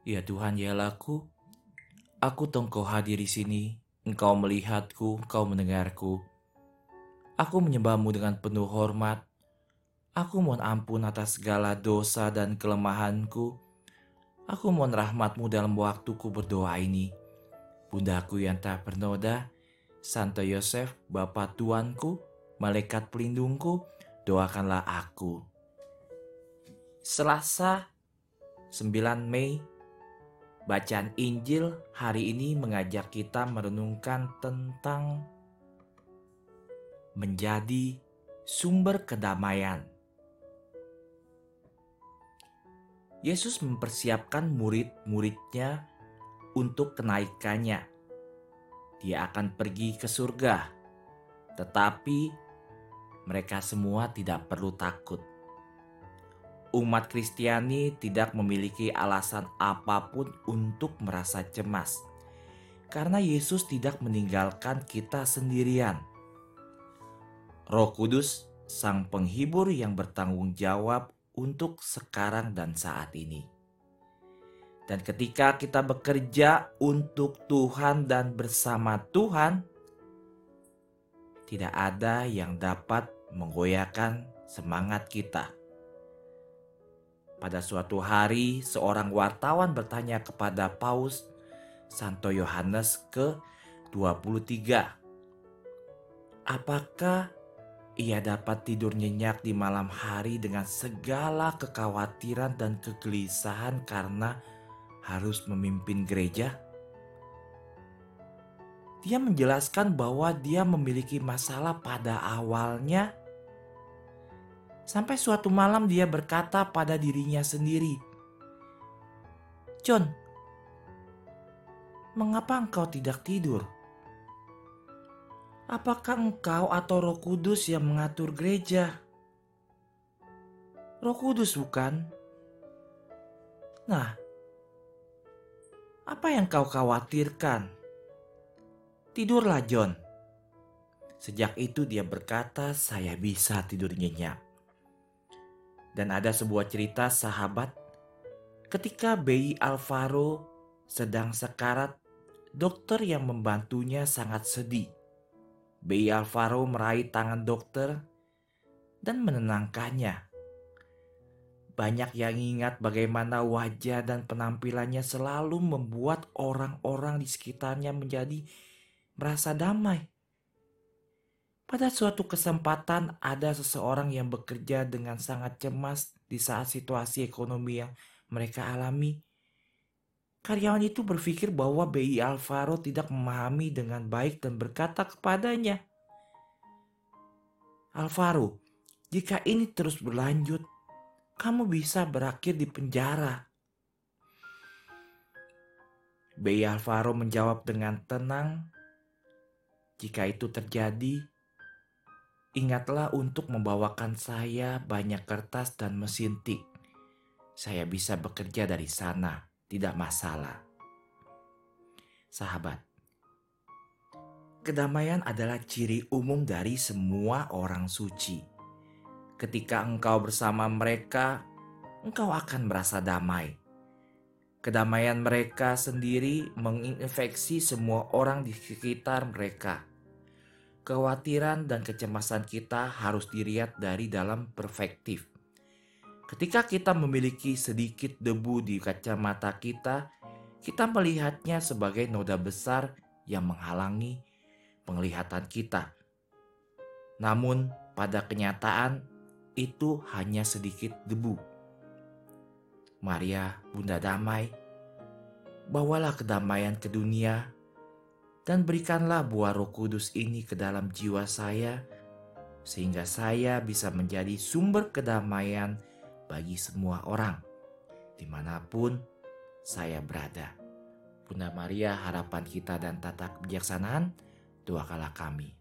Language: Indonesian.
Ya Tuhan, ya laku, aku Engkau hadir di sini, Engkau melihatku, Engkau mendengarku. Aku menyembahmu dengan penuh hormat. Aku mohon ampun atas segala dosa dan kelemahanku. Aku mohon rahmatmu dalam waktuku berdoa ini. Bundaku yang tak bernoda, Santo Yosef, Bapa Tuanku, Malaikat pelindungku, doakanlah aku. Selasa 9 Mei Bacaan Injil hari ini mengajak kita merenungkan tentang menjadi sumber kedamaian. Yesus mempersiapkan murid-muridnya untuk kenaikannya. Dia akan pergi ke surga, tetapi mereka semua tidak perlu takut. Umat Kristiani tidak memiliki alasan apa pun untuk merasa cemas, karena Yesus tidak meninggalkan kita sendirian. Roh Kudus, Sang Penghibur yang bertanggung jawab untuk sekarang dan saat ini. Dan ketika kita bekerja untuk Tuhan dan bersama Tuhan, tidak ada yang dapat menggoyahkan semangat kita. Pada suatu hari, seorang wartawan bertanya kepada Paus Santo Yohanes ke-23, "Apakah ia dapat tidur nyenyak di malam hari dengan segala kekhawatiran dan kegelisahan karena harus memimpin gereja. Dia menjelaskan bahwa dia memiliki masalah pada awalnya. Sampai suatu malam dia berkata pada dirinya sendiri, "John, mengapa engkau tidak tidur?" Apakah engkau atau Roh Kudus yang mengatur gereja? Roh Kudus bukan? Nah, apa yang kau khawatirkan? Tidurlah John. Sejak itu dia berkata, saya bisa tidur nyenyak. Dan ada sebuah cerita sahabat ketika bayi Alvaro sedang sekarat, dokter yang membantunya sangat sedih Bayi Alvaro meraih tangan dokter dan menenangkannya. Banyak yang ingat bagaimana wajah dan penampilannya selalu membuat orang-orang di sekitarnya menjadi merasa damai. Pada suatu kesempatan, ada seseorang yang bekerja dengan sangat cemas di saat situasi ekonomi yang mereka alami. Karyawan itu berpikir bahwa BI Alvaro tidak memahami dengan baik dan berkata kepadanya, Alvaro, jika ini terus berlanjut, kamu bisa berakhir di penjara. BI Alvaro menjawab dengan tenang, jika itu terjadi, ingatlah untuk membawakan saya banyak kertas dan mesin tik. Saya bisa bekerja dari sana tidak masalah. Sahabat, kedamaian adalah ciri umum dari semua orang suci. Ketika engkau bersama mereka, engkau akan merasa damai. Kedamaian mereka sendiri menginfeksi semua orang di sekitar mereka. Kekhawatiran dan kecemasan kita harus dilihat dari dalam perspektif Ketika kita memiliki sedikit debu di kacamata kita, kita melihatnya sebagai noda besar yang menghalangi penglihatan kita. Namun, pada kenyataan itu hanya sedikit debu. Maria, Bunda Damai, bawalah kedamaian ke dunia dan berikanlah buah Roh Kudus ini ke dalam jiwa saya, sehingga saya bisa menjadi sumber kedamaian bagi semua orang, di mana pun saya berada. Bunda Maria, harapan kita dan tata kebijaksanaan, doakanlah kami.